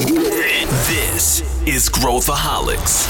This is Growthaholics.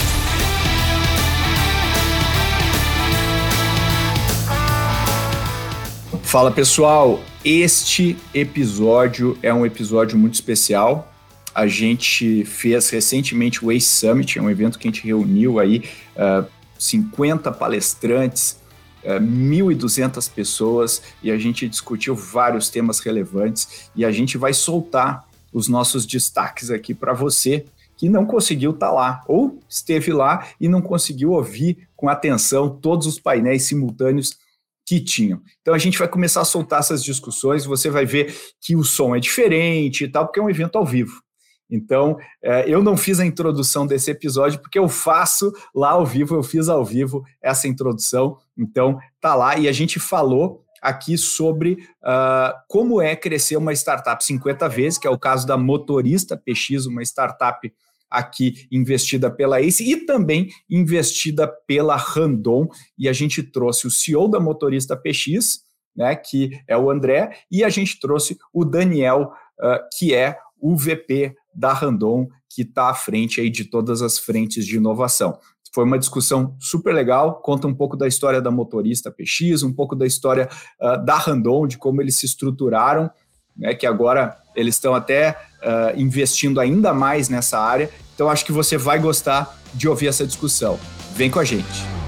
Fala pessoal, este episódio é um episódio muito especial. A gente fez recentemente o ACE Summit, é um evento que a gente reuniu aí uh, 50 palestrantes, uh, 1.200 pessoas e a gente discutiu vários temas relevantes e a gente vai soltar os nossos destaques aqui para você que não conseguiu estar tá lá ou esteve lá e não conseguiu ouvir com atenção todos os painéis simultâneos que tinham. Então a gente vai começar a soltar essas discussões, você vai ver que o som é diferente e tal, porque é um evento ao vivo. Então, é, eu não fiz a introdução desse episódio porque eu faço lá ao vivo, eu fiz ao vivo essa introdução. Então, tá lá e a gente falou aqui sobre uh, como é crescer uma startup 50 vezes, que é o caso da Motorista PX, uma startup aqui investida pela Ace e também investida pela Randon. E a gente trouxe o CEO da Motorista PX, né, que é o André, e a gente trouxe o Daniel, uh, que é o VP da Randon, que está à frente aí de todas as frentes de inovação. Foi uma discussão super legal, conta um pouco da história da motorista PX, um pouco da história uh, da Randon, de como eles se estruturaram, né, que agora eles estão até uh, investindo ainda mais nessa área. Então acho que você vai gostar de ouvir essa discussão. Vem com a gente.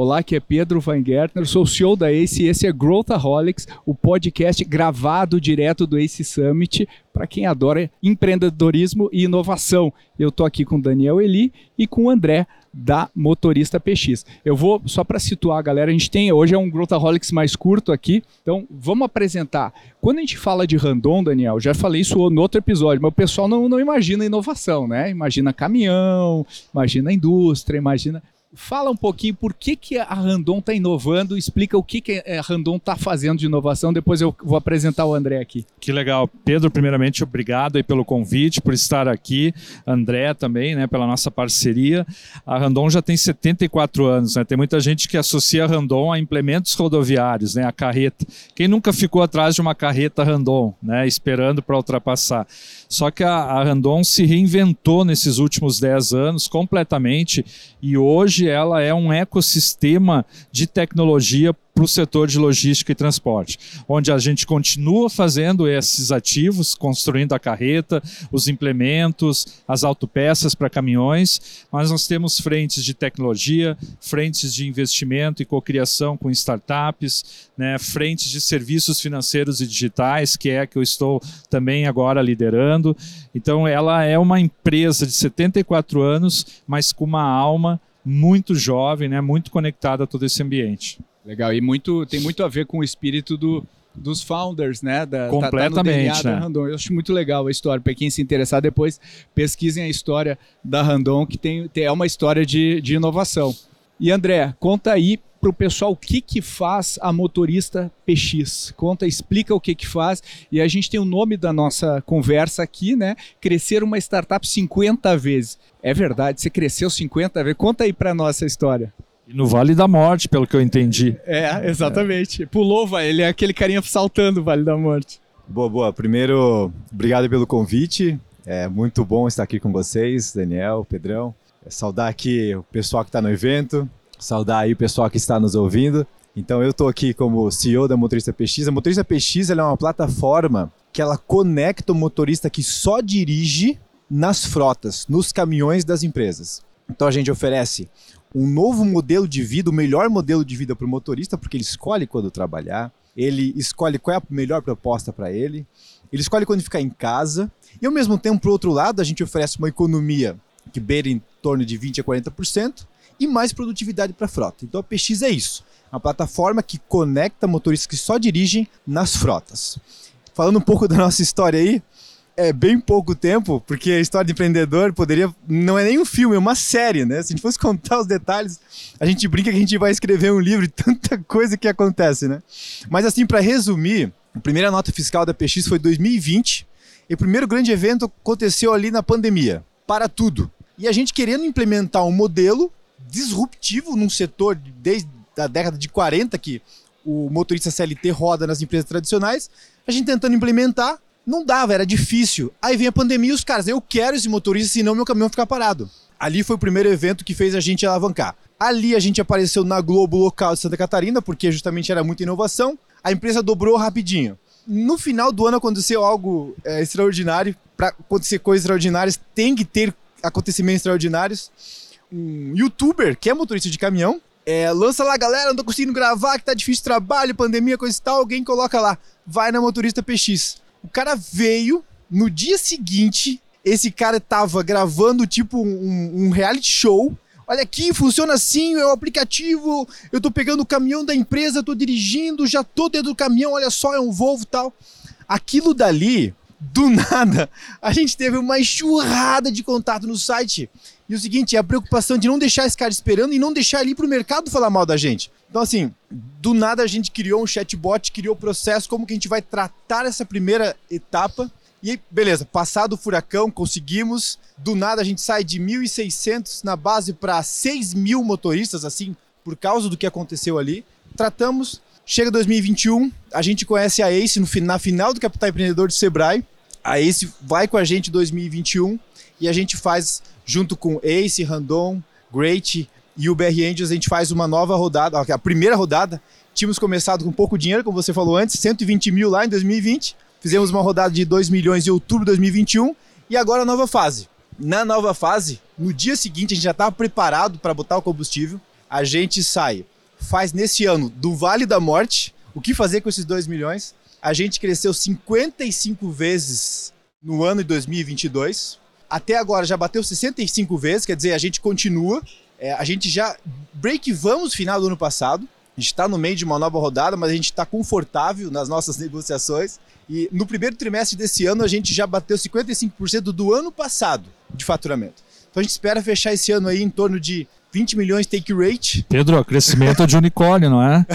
Olá, aqui é Pedro Van Gertner, sou o CEO da ACE e esse é Growthaholics, o podcast gravado direto do ACE Summit para quem adora empreendedorismo e inovação. Eu estou aqui com o Daniel Eli e com o André da Motorista PX. Eu vou, só para situar a galera, a gente tem, hoje é um Growthaholics mais curto aqui, então vamos apresentar. Quando a gente fala de Randon, Daniel, já falei isso no outro episódio, mas o pessoal não, não imagina inovação, né? Imagina caminhão, imagina indústria, imagina Fala um pouquinho por que, que a Randon está inovando, explica o que, que a Randon está fazendo de inovação, depois eu vou apresentar o André aqui. Que legal. Pedro, primeiramente, obrigado aí pelo convite, por estar aqui. André também, né, pela nossa parceria. A Randon já tem 74 anos, né? Tem muita gente que associa a Randon a implementos rodoviários, né, a carreta. Quem nunca ficou atrás de uma carreta Randon, né, esperando para ultrapassar? Só que a, a Randon se reinventou nesses últimos 10 anos completamente e hoje ela é um ecossistema de tecnologia para o setor de logística e transporte, onde a gente continua fazendo esses ativos, construindo a carreta, os implementos, as autopeças para caminhões, mas nós temos frentes de tecnologia, frentes de investimento e cocriação com startups, né, frentes de serviços financeiros e digitais, que é que eu estou também agora liderando. Então, ela é uma empresa de 74 anos, mas com uma alma muito jovem, né, muito conectada a todo esse ambiente. Legal, e muito, tem muito a ver com o espírito do, dos founders, né? Da, Completamente, tá, tá né? Randon. Eu acho muito legal a história. Para quem se interessar, depois pesquisem a história da Randon, que tem, tem, é uma história de, de inovação. E André, conta aí para o pessoal o que, que faz a motorista PX. Conta, explica o que, que faz. E a gente tem o nome da nossa conversa aqui, né? Crescer uma startup 50 vezes. É verdade, você cresceu 50 vezes. Conta aí para nossa história. No Vale da Morte, pelo que eu entendi. É, exatamente. É. Pulou, vai. Ele é aquele carinha saltando o Vale da Morte. Boa, boa. Primeiro, obrigado pelo convite. É muito bom estar aqui com vocês, Daniel, Pedrão. É saudar aqui o pessoal que está no evento, saudar aí o pessoal que está nos ouvindo. Então eu estou aqui como CEO da Motorista PX. A Motorista PX é uma plataforma que ela conecta o motorista que só dirige nas frotas, nos caminhões das empresas. Então a gente oferece um novo modelo de vida, o melhor modelo de vida para o motorista, porque ele escolhe quando trabalhar, ele escolhe qual é a melhor proposta para ele, ele escolhe quando ficar em casa, e ao mesmo tempo, por outro lado, a gente oferece uma economia que beira em torno de 20% a 40% e mais produtividade para a frota. Então a PX é isso, uma plataforma que conecta motoristas que só dirigem nas frotas. Falando um pouco da nossa história aí, é bem pouco tempo, porque a história de empreendedor poderia. Não é nem um filme, é uma série, né? Se a gente fosse contar os detalhes, a gente brinca que a gente vai escrever um livro de tanta coisa que acontece, né? Mas assim, para resumir, a primeira nota fiscal da PX foi 2020, e o primeiro grande evento aconteceu ali na pandemia. Para tudo. E a gente querendo implementar um modelo disruptivo num setor desde a década de 40 que o motorista CLT roda nas empresas tradicionais, a gente tentando implementar, não dava, era difícil. Aí vem a pandemia e os caras, eu quero esse motorista, senão meu caminhão fica parado. Ali foi o primeiro evento que fez a gente alavancar. Ali a gente apareceu na Globo local de Santa Catarina, porque justamente era muita inovação. A empresa dobrou rapidinho. No final do ano aconteceu algo é, extraordinário. Para acontecer coisas extraordinárias, tem que ter acontecimentos extraordinários. Um youtuber que é motorista de caminhão é, lança lá, galera, não tô conseguindo gravar, que tá difícil trabalho, pandemia, coisa e tal. Alguém coloca lá, vai na motorista PX. O cara veio, no dia seguinte, esse cara tava gravando tipo um, um reality show. Olha aqui, funciona assim, é o aplicativo. Eu tô pegando o caminhão da empresa, tô dirigindo, já tô dentro do caminhão, olha só, é um Volvo tal. Aquilo dali, do nada, a gente teve uma enxurrada de contato no site. E o seguinte, é a preocupação de não deixar esse cara esperando e não deixar ele ir pro mercado falar mal da gente. Então, assim, do nada a gente criou um chatbot, criou o processo, como que a gente vai tratar essa primeira etapa. E beleza, passado o furacão, conseguimos. Do nada a gente sai de 1.600 na base para 6 mil motoristas, assim, por causa do que aconteceu ali. Tratamos. Chega 2021, a gente conhece a Ace no, na final do Capital Empreendedor de Sebrae. A Ace vai com a gente em 2021 e a gente faz junto com Ace, Randon, Great e o BR Angels, a gente faz uma nova rodada, a primeira rodada. Tínhamos começado com pouco dinheiro, como você falou antes, 120 mil lá em 2020. Fizemos uma rodada de 2 milhões em outubro de 2021 e agora a nova fase. Na nova fase, no dia seguinte, a gente já estava preparado para botar o combustível. A gente sai, faz nesse ano do Vale da Morte, o que fazer com esses 2 milhões. A gente cresceu 55 vezes no ano de 2022 até agora já bateu 65 vezes, quer dizer, a gente continua. É, a gente já break vamos final do ano passado. A gente está no meio de uma nova rodada, mas a gente está confortável nas nossas negociações. E no primeiro trimestre desse ano, a gente já bateu 55% do ano passado de faturamento. Então a gente espera fechar esse ano aí em torno de 20 milhões take rate. Pedro, crescimento de unicórnio, não é?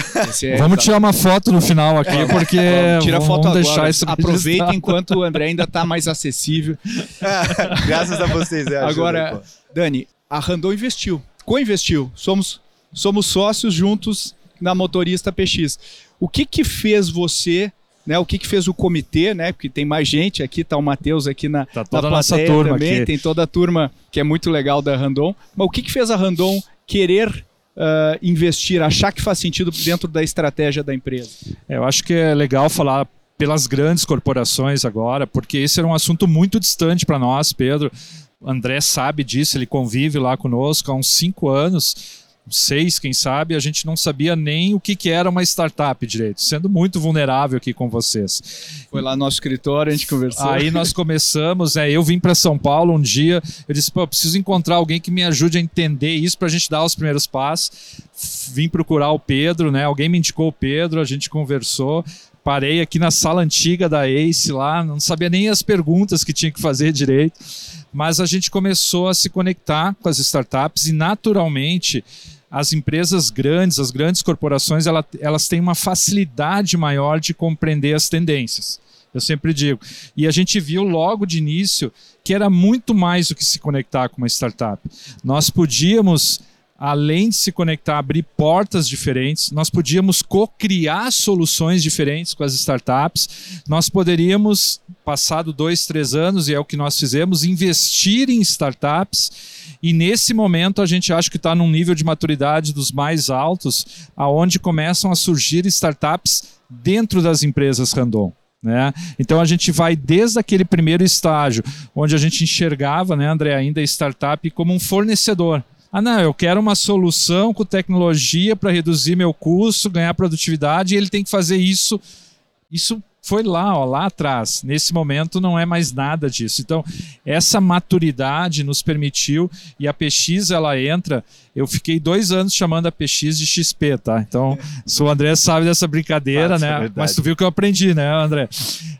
é vamos tirar uma foto no final aqui, é, porque vamos, tira vamos foto deixar agora. isso Aproveita enquanto o André ainda está mais acessível. Graças a vocês. É, agora, ajuda, Dani, a Randon investiu, co-investiu. Somos, somos sócios juntos na motorista PX. O que que fez você né, o que, que fez o comitê, né? Porque tem mais gente aqui, tá o Matheus aqui na, tá toda na nossa turma também, aqui. tem toda a turma que é muito legal da Randon. Mas o que, que fez a Randon querer uh, investir, achar que faz sentido dentro da estratégia da empresa? É, eu acho que é legal falar pelas grandes corporações agora, porque esse era um assunto muito distante para nós, Pedro. André sabe disso, ele convive lá conosco há uns cinco anos seis, quem sabe, a gente não sabia nem o que, que era uma startup direito, sendo muito vulnerável aqui com vocês. Foi lá no nosso escritório, a gente conversou. Aí nós começamos, é, eu vim para São Paulo um dia, eu disse, pô, preciso encontrar alguém que me ajude a entender isso para a gente dar os primeiros passos. Vim procurar o Pedro, né? Alguém me indicou o Pedro, a gente conversou parei aqui na sala antiga da Ace lá, não sabia nem as perguntas que tinha que fazer direito, mas a gente começou a se conectar com as startups e naturalmente as empresas grandes, as grandes corporações, elas, elas têm uma facilidade maior de compreender as tendências. Eu sempre digo. E a gente viu logo de início que era muito mais do que se conectar com uma startup. Nós podíamos além de se conectar, abrir portas diferentes, nós podíamos co-criar soluções diferentes com as startups, nós poderíamos, passado dois, três anos, e é o que nós fizemos, investir em startups. E nesse momento a gente acha que está num nível de maturidade dos mais altos, aonde começam a surgir startups dentro das empresas random. Né? Então a gente vai desde aquele primeiro estágio, onde a gente enxergava, né, André, ainda a startup como um fornecedor. Ah, não, eu quero uma solução com tecnologia para reduzir meu custo, ganhar produtividade, e ele tem que fazer isso. Isso foi lá, ó, lá atrás. Nesse momento não é mais nada disso. Então, essa maturidade nos permitiu, e a PX ela entra. Eu fiquei dois anos chamando a PX de XP, tá? Então, se o André sabe dessa brincadeira, né? É Mas tu viu que eu aprendi, né, André?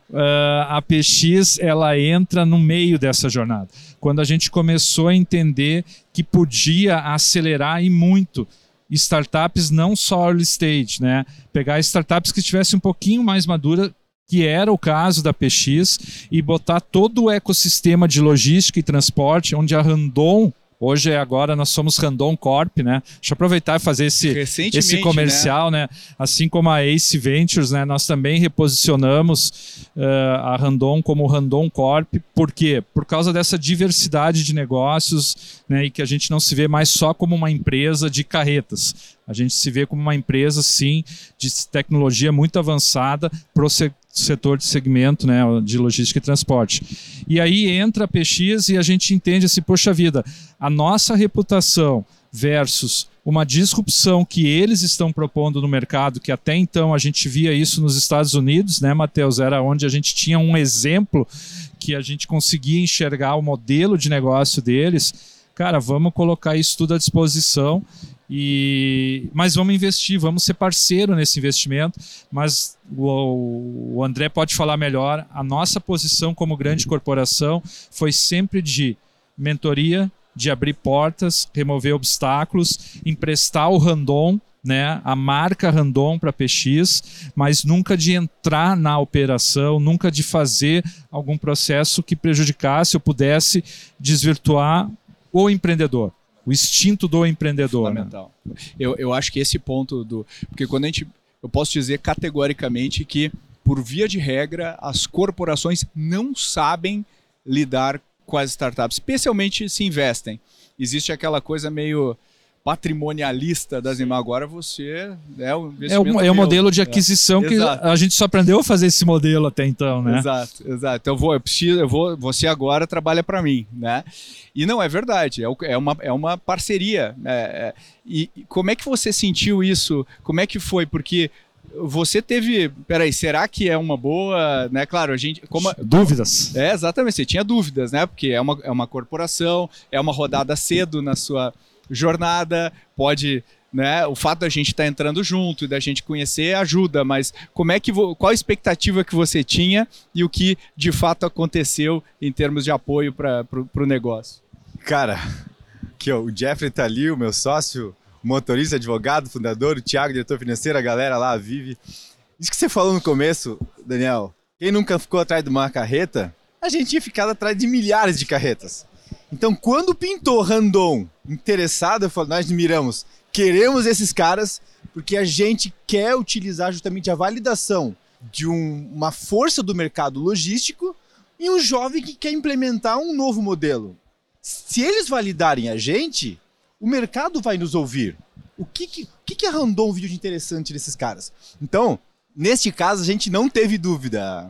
Uh, a PX ela entra no meio dessa jornada quando a gente começou a entender que podia acelerar e muito startups não só early stage, né? Pegar startups que estivessem um pouquinho mais madura, que era o caso da PX, e botar todo o ecossistema de logística e transporte, onde a Randon Hoje é agora nós somos Randon Corp, né? Deixa eu aproveitar e fazer esse, esse comercial, né? né? Assim como a Ace Ventures, né? Nós também reposicionamos uh, a Randon como Randon Corp. Por quê? Por causa dessa diversidade de negócios, né? E que a gente não se vê mais só como uma empresa de carretas. A gente se vê como uma empresa, sim, de tecnologia muito avançada setor de segmento né, de logística e transporte. E aí entra a PX e a gente entende assim, poxa vida, a nossa reputação versus uma disrupção que eles estão propondo no mercado, que até então a gente via isso nos Estados Unidos, né, Matheus? Era onde a gente tinha um exemplo que a gente conseguia enxergar o modelo de negócio deles. Cara, vamos colocar isso tudo à disposição e, mas vamos investir, vamos ser parceiro nesse investimento. Mas o, o André pode falar melhor. A nossa posição como grande corporação foi sempre de mentoria, de abrir portas, remover obstáculos, emprestar o Randon, né, a marca Randon para PX, mas nunca de entrar na operação, nunca de fazer algum processo que prejudicasse ou pudesse desvirtuar o empreendedor o instinto do empreendedor. Né? Fundamental. Né? Eu, eu acho que esse ponto do. Porque quando a gente. Eu posso dizer categoricamente que, por via de regra, as corporações não sabem lidar com as startups, especialmente se investem. Existe aquela coisa meio patrimonialista das imagens. Agora você é o é o, é o modelo de aquisição é. que Exato. a gente só aprendeu a fazer esse modelo até então, né? Exato, exato. Então eu vou, eu preciso, eu vou, você agora trabalha para mim, né? E não é verdade, é, é, uma, é uma parceria. É, é, e como é que você sentiu isso? Como é que foi? Porque você teve. Peraí, será que é uma boa. Né? Claro, a gente. Como, dúvidas. É, exatamente. Você tinha dúvidas, né? Porque é uma, é uma corporação, é uma rodada cedo na sua jornada, pode. Né, o fato da gente estar tá entrando junto e da gente conhecer ajuda, mas como é que qual a expectativa que você tinha e o que de fato aconteceu em termos de apoio para o negócio? Cara, ó, o Jeffrey tá ali, o meu sócio, motorista, advogado, fundador, o Thiago, diretor financeiro, a galera lá, vive. Isso que você falou no começo, Daniel, quem nunca ficou atrás de uma carreta, a gente tinha ficado atrás de milhares de carretas. Então, quando pintou Randon interessado, eu falei, nós miramos, queremos esses caras porque a gente quer utilizar justamente a validação de um, uma força do mercado logístico e um jovem que quer implementar um novo modelo. Se eles validarem a gente, o mercado vai nos ouvir. O que, que, o que, arrandou um vídeo de interessante desses caras? Então, neste caso, a gente não teve dúvida.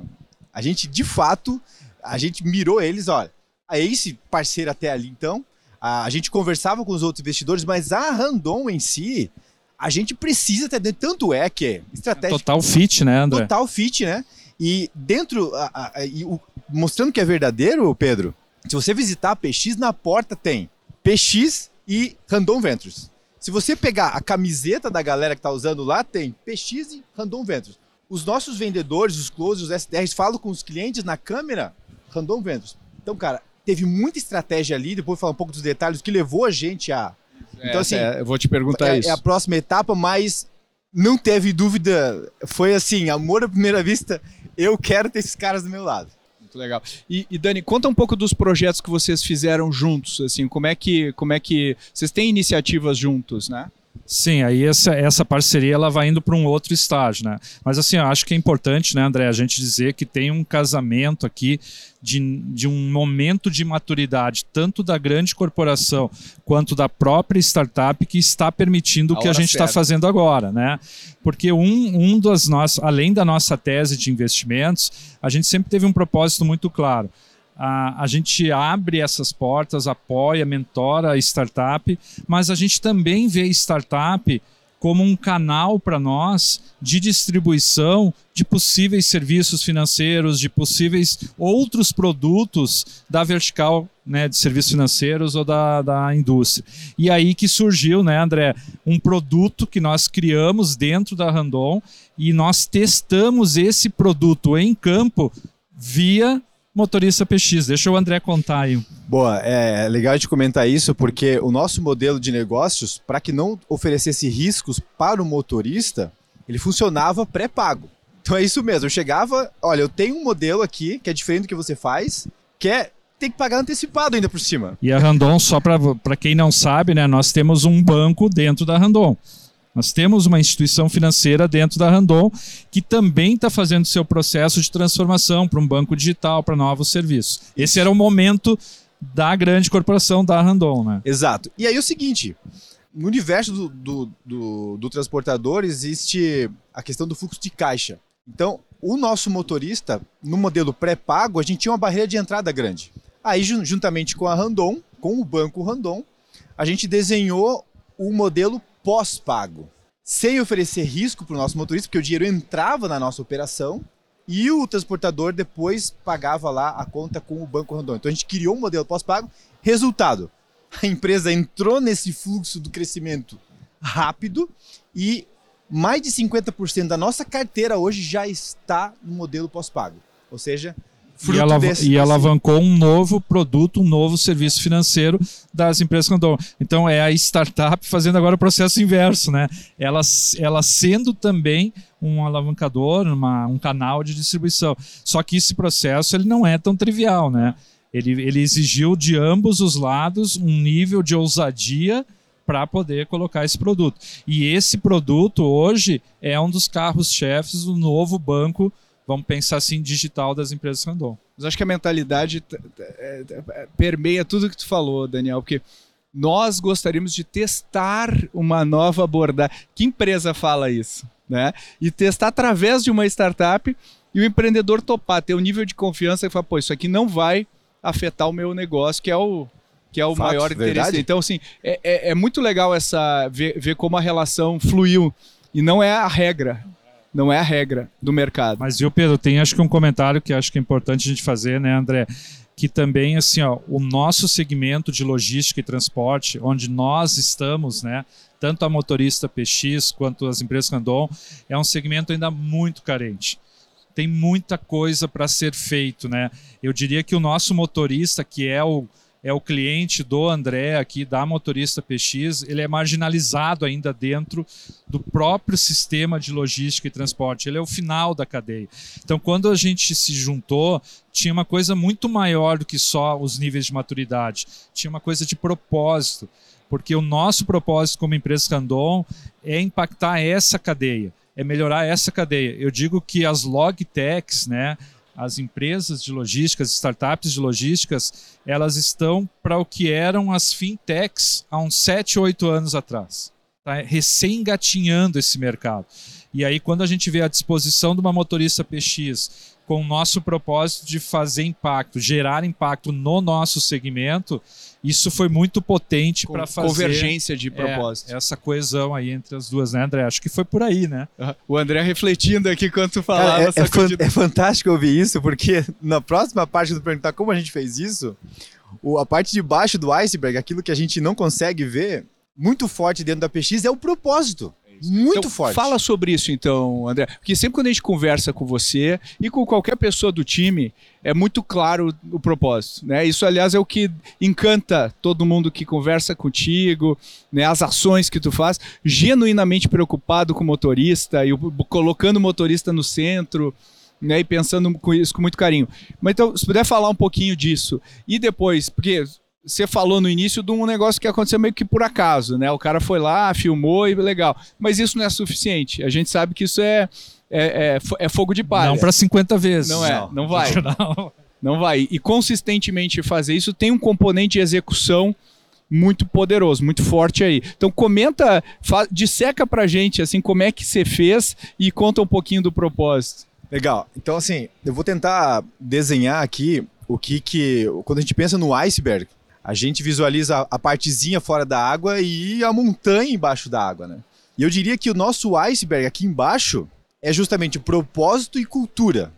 A gente, de fato, a gente mirou eles, olha, a Ace, parceira até ali, então, a, a gente conversava com os outros investidores, mas a Randon em si, a gente precisa ter dentro. Tanto é que é estratégia. Total fit, né, André? Total fit, né? E dentro, a, a, e o, mostrando que é verdadeiro, Pedro, se você visitar a PX, na porta tem PX e Randon Ventures. Se você pegar a camiseta da galera que está usando lá, tem PX e Randon Ventures. Os nossos vendedores, os closes, os SDRs, falam com os clientes na câmera Randon Ventures. Então, cara, teve muita estratégia ali, depois vou falar um pouco dos detalhes, que levou a gente a. Então, assim, é, eu vou te perguntar é, isso. É a próxima etapa, mas não teve dúvida. Foi assim, amor à primeira vista. Eu quero ter esses caras do meu lado. Muito legal. E, e, Dani, conta um pouco dos projetos que vocês fizeram juntos, assim, como é que, como é que vocês têm iniciativas juntos, né? Sim, aí essa, essa parceria ela vai indo para um outro estágio, né? Mas assim, eu acho que é importante, né, André, a gente dizer que tem um casamento aqui de, de um momento de maturidade, tanto da grande corporação quanto da própria startup, que está permitindo o que a gente está fazendo agora, né? Porque um, um das nossas, além da nossa tese de investimentos, a gente sempre teve um propósito muito claro a, a gente abre essas portas, apoia, mentora a startup, mas a gente também vê startup como um canal para nós de distribuição de possíveis serviços financeiros, de possíveis outros produtos da vertical né, de serviços financeiros ou da, da indústria. E aí que surgiu, né, André, um produto que nós criamos dentro da Randon e nós testamos esse produto em campo via motorista PX. Deixa o André contar aí. Boa, é legal a gente comentar isso porque o nosso modelo de negócios, para que não oferecesse riscos para o motorista, ele funcionava pré-pago. Então é isso mesmo, eu chegava, olha, eu tenho um modelo aqui que é diferente do que você faz, quer tem que pagar antecipado ainda por cima. E a Randon, só para quem não sabe, né, nós temos um banco dentro da Randon. Nós temos uma instituição financeira dentro da Randon que também está fazendo seu processo de transformação para um banco digital, para novos serviços. Esse era o momento da grande corporação da Randon, né? Exato. E aí é o seguinte, no universo do, do, do, do transportador existe a questão do fluxo de caixa. Então, o nosso motorista, no modelo pré-pago, a gente tinha uma barreira de entrada grande. Aí, juntamente com a Randon, com o banco Randon, a gente desenhou o modelo pós-pago, sem oferecer risco para o nosso motorista, porque o dinheiro entrava na nossa operação e o transportador depois pagava lá a conta com o banco Randon. Então a gente criou um modelo pós-pago. Resultado: a empresa entrou nesse fluxo do crescimento rápido e mais de 50% da nossa carteira hoje já está no modelo pós-pago. Ou seja, e, alav desse, e alavancou um novo produto, um novo serviço financeiro das empresas Randon. Então é a startup fazendo agora o processo inverso, né? Ela, ela sendo também um alavancador, uma, um canal de distribuição. Só que esse processo ele não é tão trivial, né? Ele, ele exigiu de ambos os lados um nível de ousadia para poder colocar esse produto. E esse produto hoje é um dos carros-chefes do novo banco vamos pensar assim, digital das empresas Randon. Mas acho que a mentalidade é, é, permeia tudo que tu falou, Daniel, porque nós gostaríamos de testar uma nova abordagem. Que empresa fala isso? Né? E testar através de uma startup e o empreendedor topar, ter um nível de confiança e falar, pô, isso aqui não vai afetar o meu negócio, que é o, que é o Fato, maior interesse. Verdade? Então, assim, é, é, é, muito legal essa ver, ver como a relação fluiu. E não é a regra não é a regra do mercado. Mas viu, Pedro, tem acho que um comentário que acho que é importante a gente fazer, né, André? Que também, assim, ó, o nosso segmento de logística e transporte, onde nós estamos, né, tanto a motorista PX quanto as empresas Randon, é um segmento ainda muito carente tem muita coisa para ser feito, né? Eu diria que o nosso motorista, que é o é o cliente do André aqui, da motorista PX, ele é marginalizado ainda dentro do próprio sistema de logística e transporte. Ele é o final da cadeia. Então, quando a gente se juntou, tinha uma coisa muito maior do que só os níveis de maturidade. Tinha uma coisa de propósito. Porque o nosso propósito como empresa Randon é impactar essa cadeia, é melhorar essa cadeia. Eu digo que as logtechs, né, as empresas de logística, as startups de logísticas, elas estão para o que eram as fintechs há uns 7, 8 anos atrás. Tá? Recém engatinhando esse mercado. E aí, quando a gente vê a disposição de uma motorista PX com o nosso propósito de fazer impacto, gerar impacto no nosso segmento, isso foi muito potente para fazer convergência de propósito. É, essa coesão aí entre as duas, né, André? Acho que foi por aí, né? Uhum. O André refletindo aqui quando tu falava. Cara, é, é, fan é, fantástico ouvir isso, porque na próxima parte do perguntar como a gente fez isso, o, a parte de baixo do iceberg, aquilo que a gente não consegue ver, muito forte dentro da PX é o propósito. Muito então, forte. Fala sobre isso então, André. Porque sempre quando a gente conversa com você e com qualquer pessoa do time, é muito claro o propósito. Né? Isso, aliás, é o que encanta todo mundo que conversa contigo, né? as ações que tu faz, genuinamente preocupado com o motorista e o, colocando o motorista no centro. Né, e pensando com isso com muito carinho. Mas então, se puder falar um pouquinho disso. E depois, porque você falou no início de um negócio que aconteceu meio que por acaso, né? O cara foi lá, filmou e legal. Mas isso não é suficiente. A gente sabe que isso é, é, é, é fogo de palha. Não para 50 vezes. Não é, não, não vai. Não. não vai. E consistentemente fazer isso tem um componente de execução muito poderoso, muito forte aí. Então comenta, fa, disseca pra gente assim como é que você fez e conta um pouquinho do propósito. Legal. Então assim, eu vou tentar desenhar aqui o que que quando a gente pensa no iceberg, a gente visualiza a partezinha fora da água e a montanha embaixo da água, né? E eu diria que o nosso iceberg aqui embaixo é justamente propósito e cultura.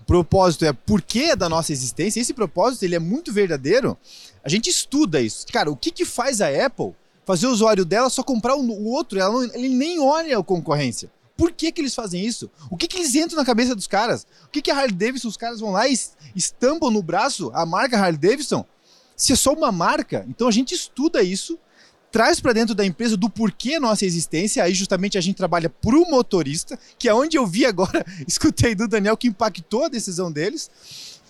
O propósito é porquê da nossa existência. Esse propósito ele é muito verdadeiro. A gente estuda isso. Cara, o que, que faz a Apple fazer o usuário dela só comprar o outro? Ela não, ele nem olha a concorrência. Por que, que eles fazem isso? O que, que eles entram na cabeça dos caras? O que, que a Harley Davidson, os caras vão lá e estampam no braço a marca Harley Davidson? Se é só uma marca, então a gente estuda isso, traz para dentro da empresa do porquê nossa existência. Aí justamente a gente trabalha pro motorista, que é onde eu vi agora, escutei do Daniel que impactou a decisão deles.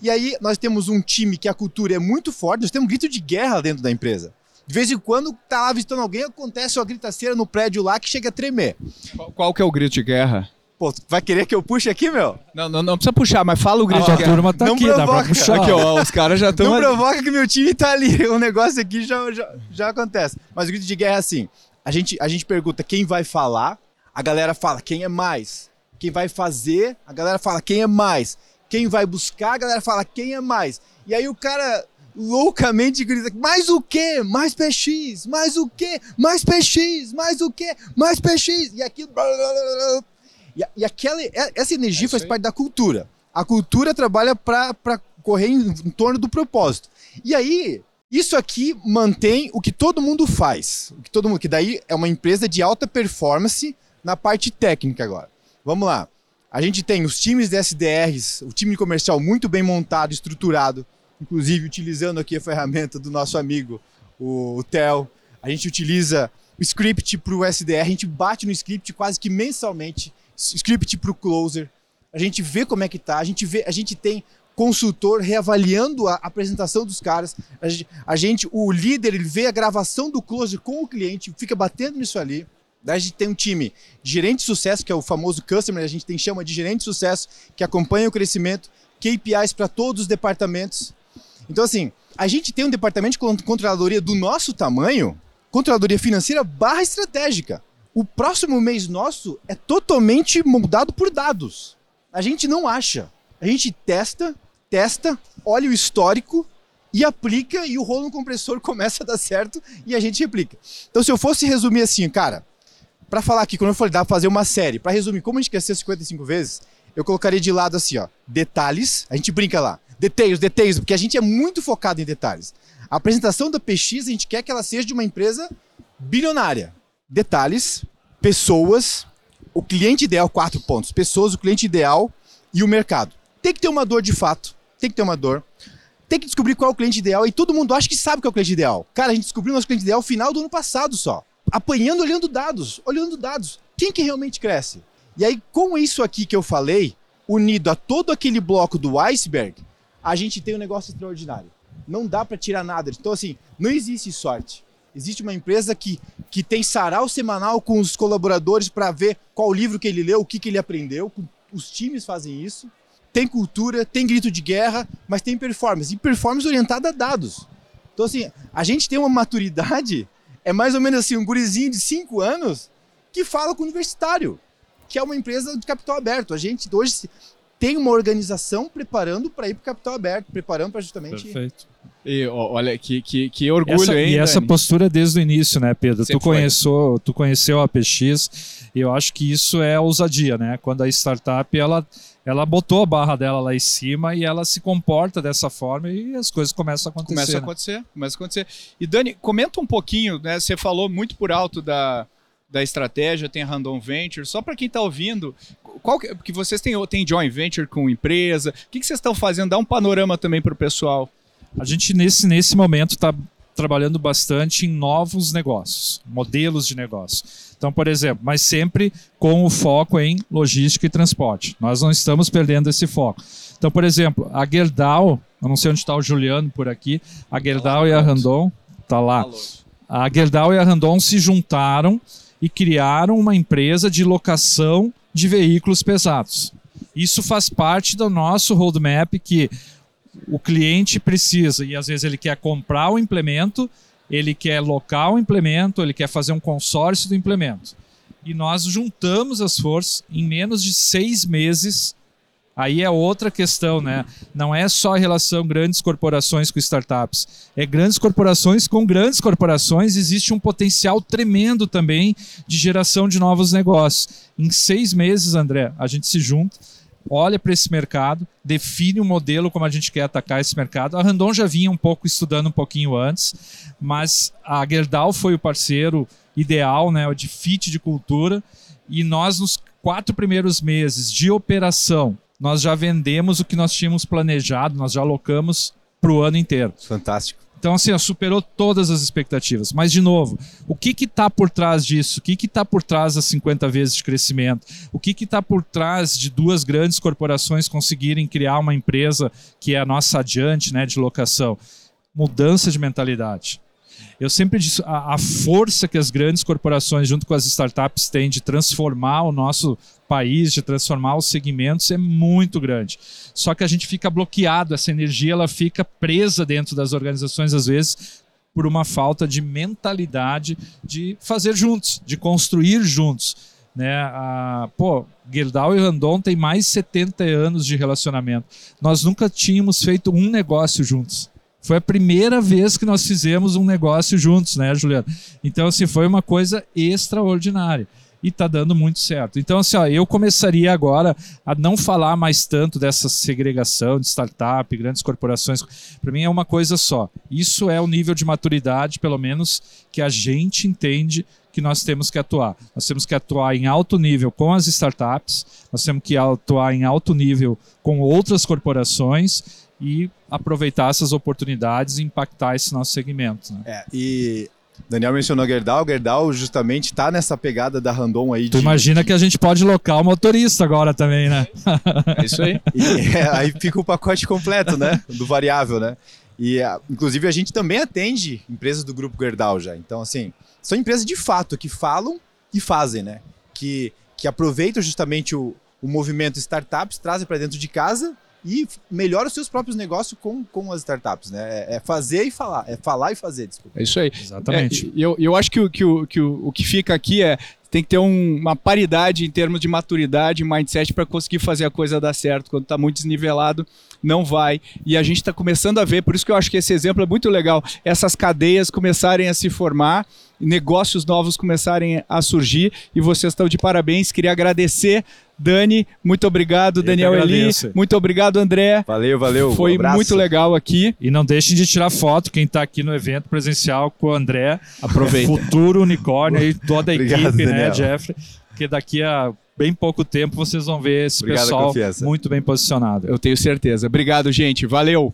E aí nós temos um time que a cultura é muito forte, nós temos um grito de guerra dentro da empresa. De vez em quando tá lá visitando alguém, acontece uma gritaceira no prédio lá que chega a tremer. Qual, qual que é o grito de guerra? Pô, vai querer que eu puxe aqui, meu? Não, não, não precisa puxar, mas fala o grito A de guerra. turma tá Não aqui, dá pra provoca. puxar. Aqui, ó, os caras já estão. Não provoca que meu time tá ali. O negócio aqui já, já, já acontece. Mas o grito de guerra é assim: a gente, a gente pergunta quem vai falar, a galera fala quem é mais. Quem vai fazer, a galera fala quem é mais. Quem vai buscar, a galera fala quem é mais. E aí o cara loucamente grita: mais o quê? Mais PX, mais o quê? Mais PX, mais o quê? Mais PX. E aquilo. E, a- e aquela, essa energia faz parte da cultura. A cultura trabalha para correr em, em torno do propósito. E aí, isso aqui mantém o que todo mundo faz. O que todo mundo, que daí é uma empresa de alta performance na parte técnica agora. Vamos lá. A gente tem os times de SDRs, o time comercial muito bem montado, estruturado, inclusive utilizando aqui a ferramenta do nosso amigo, o, o Theo. A gente utiliza o script para o SDR, a gente bate no script quase que mensalmente, script para o closer. A gente vê como é que tá, a gente vê, a gente tem consultor reavaliando a apresentação dos caras. A gente, a gente- o líder, ele vê a gravação do closer com o cliente, fica batendo nisso ali. Daí a gente tem um time de gerente de sucesso, que é o famoso customer, a gente tem chama de gerente de sucesso, que acompanha o crescimento, KPIs para todos os departamentos. Então, assim, a gente tem um departamento de con- controladoria do nosso tamanho, controladoria financeira barra estratégica. O próximo mês nosso é totalmente moldado por dados. A gente não acha. A gente testa, testa, olha o histórico e aplica e o rolo no compressor começa a dar certo e a gente replica. Então, se eu fosse resumir assim, cara, para falar aqui, quando eu falei, dá pra fazer uma série, para resumir como a gente cresceu 55 vezes, eu colocaria de lado assim, ó, detalhes, a gente brinca lá, detalhes, detalhes, porque a gente é muito focado em detalhes. A apresentação da PX, a gente quer que ela seja de uma empresa bilionária. Detalhes, pessoas, o cliente ideal, quatro pontos. Pessoas, o cliente ideal e o mercado. Tem que ter uma dor de fato, tem que ter uma dor. Tem que descobrir qual é o cliente ideal e todo mundo acha que sabe qual é o cliente ideal. Cara, a gente descobriu nosso cliente ideal no final do ano passado só. Apanhando, olhando dados, olhando dados. Quem que realmente cresce? E aí, com isso aqui que eu falei, unido a todo aquele bloco do iceberg, a gente tem um negócio extraordinário. Não dá para tirar nada. Então, assim, não existe sorte. Existe uma empresa que, que tem sarau semanal com os colaboradores para ver qual livro que ele leu, o que, que ele aprendeu. Os times fazem isso. Tem cultura, tem grito de guerra, mas tem performance. E performance orientada a dados. Então, assim, a gente tem uma maturidade, é mais ou menos assim, um gurizinho de 5 anos que fala com o universitário, que é uma empresa de capital aberto. A gente hoje tem uma organização preparando para ir para o capital aberto, preparando para justamente. Perfeito. E, olha, que, que, que orgulho, Essa- hein? e essa Dani? postura desde o início, né, Pedro? Tu Sempre foi. conheceu, tu conheceu a PX e eu acho que isso é ousadia, né? Quando a startup ela, ela botou a barra dela lá em cima e ela se comporta dessa forma e as coisas começam a acontecer. Começa a né? acontecer, começa a acontecer. E Dani, comenta um pouquinho, né? Você falou muito por alto da, da estratégia, tem a Random Venture. Só para quem está ouvindo, qual que, porque vocês têm, têm joint venture com empresa, o que, que vocês estão fazendo? Dá um panorama também para o pessoal. A gente, nesse, nesse momento, está trabalhando bastante em novos negócios, modelos de negócio. Então, por exemplo, mas sempre com o foco em logística e transporte. Nós não estamos perdendo esse foco. Então, por exemplo, a Gerdau, eu não sei onde está o Juliano por aqui, a Gerdau e a Randon, tá lá. A Gerdau e a Randon se juntaram e criaram uma empresa de locação de veículos pesados. Isso faz parte do nosso roadmap que o cliente precisa e às vezes ele quer comprar o implemento, ele quer locar o implemento, ele quer fazer um consórcio do implemento. E nós juntamos as forças em menos de seis meses. Aí é outra questão, né? Não é só a relação grandes corporações com startups. É grandes corporações com grandes corporações. Existe um potencial tremendo também de geração de novos negócios. Em seis meses, André, a gente se junta, olha para esse mercado, define um modelo como a gente quer atacar esse mercado. A Randon já vinha um pouco estudando um pouquinho antes, mas a Gerdau foi o parceiro ideal, né, de fit de cultura, e nós nos quatro primeiros meses de operação, nós já vendemos o que nós tínhamos planejado, nós já alocamos para o ano inteiro. Fantástico. Então, assim, ó, superou todas as expectativas. Mas, de novo, o que está por trás disso? O que está por trás das 50 vezes de crescimento? O que está por trás de duas grandes corporações conseguirem criar uma empresa que é a nossa adiante né, de locação? Mudança de mentalidade. Eu sempre disse a, a, força que as grandes corporações, junto com as startups, têm de transformar o nosso país, de transformar os segmentos, é muito grande. Só que a gente fica bloqueado, essa energia ela fica presa dentro das organizações, às vezes, por uma falta de mentalidade de fazer juntos, de construir juntos. Né? A, pô, Gerdau e Randon têm mais de 70 anos de relacionamento. Nós nunca tínhamos feito um negócio juntos. Foi a primeira vez que nós fizemos um negócio juntos, né, Juliana? Então, assim, foi uma coisa extraordinária. E tá dando muito certo. Então, assim, ó, eu começaria agora a não falar mais tanto dessa segregação de startup, grandes corporações. Para mim é uma coisa só. Isso é o nível de maturidade, pelo menos, que a gente entende que nós temos que atuar. Nós temos que atuar em alto nível com as startups, nós temos que atuar em alto nível com outras corporações e aproveitar essas oportunidades e impactar esse nosso segmento. Né? É, e Daniel mencionou Gerdau, Gerdau justamente está nessa pegada da Randon aí. Tu de... imagina que a gente pode locar o motorista agora também, né? É isso aí. E, é, aí fica o pacote completo, né? Do variável, né? E inclusive a gente também atende empresas do grupo Gerdau já. Então, assim, são empresas de fato que falam e fazem, né? Que, que aproveitam justamente o, o movimento startups, trazem para dentro de casa e melhora os seus próprios negócios com, com as startups, né? É, é fazer e falar, é falar e fazer, desculpa. É isso aí. Exatamente. É, eu, eu acho que, o, que, o, que o, o que fica aqui é tem que ter um, uma paridade em termos de maturidade e mindset para conseguir fazer a coisa dar certo. Quando está muito desnivelado, não vai. E a gente está começando a ver, por isso que eu acho que esse exemplo é muito legal, essas cadeias começarem a se formar, negócios novos começarem a surgir e vocês estão de parabéns. Queria agradecer Dani, muito obrigado. Eu Daniel Eli, muito obrigado, André. Valeu, valeu. Foi um muito legal aqui. E não deixem de tirar foto, quem está aqui no evento presencial com o André. Aproveita. Futuro unicórnio aí, toda a obrigado, equipe, Daniel. né, Jeffrey? Porque daqui a bem pouco tempo vocês vão ver esse Obrigado pessoal muito bem posicionado. Eu tenho certeza. Obrigado, gente. Valeu.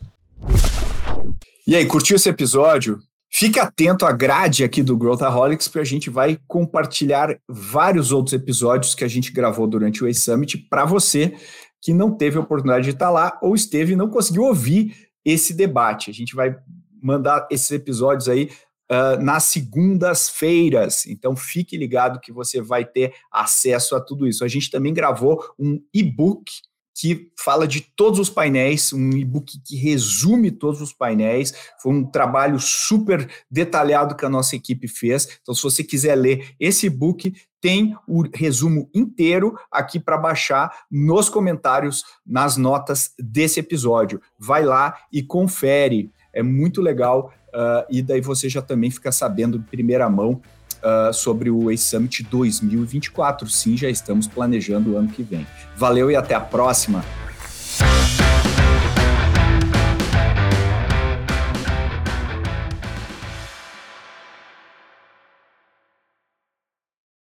E aí, curtiu esse episódio? Fique atento à grade aqui do Growthaholics, porque a gente vai compartilhar vários outros episódios que a gente gravou durante o A-Summit para você que não teve a oportunidade de estar lá ou esteve e não conseguiu ouvir esse debate. A gente vai mandar esses episódios aí uh, nas segundas-feiras. Então fique ligado que você vai ter acesso a tudo isso. A gente também gravou um e-book que fala de todos os painéis, um e-book que resume todos os painéis. Foi um trabalho super detalhado que a nossa equipe fez. Então, se você quiser ler esse e-book, tem o resumo inteiro aqui para baixar nos comentários, nas notas desse episódio. Vai lá e confere. É muito legal. Uh, e daí você já também fica sabendo de primeira mão uh, sobre o Ace Summit 2024. Sim, já estamos planejando o ano que vem. Valeu e até a próxima!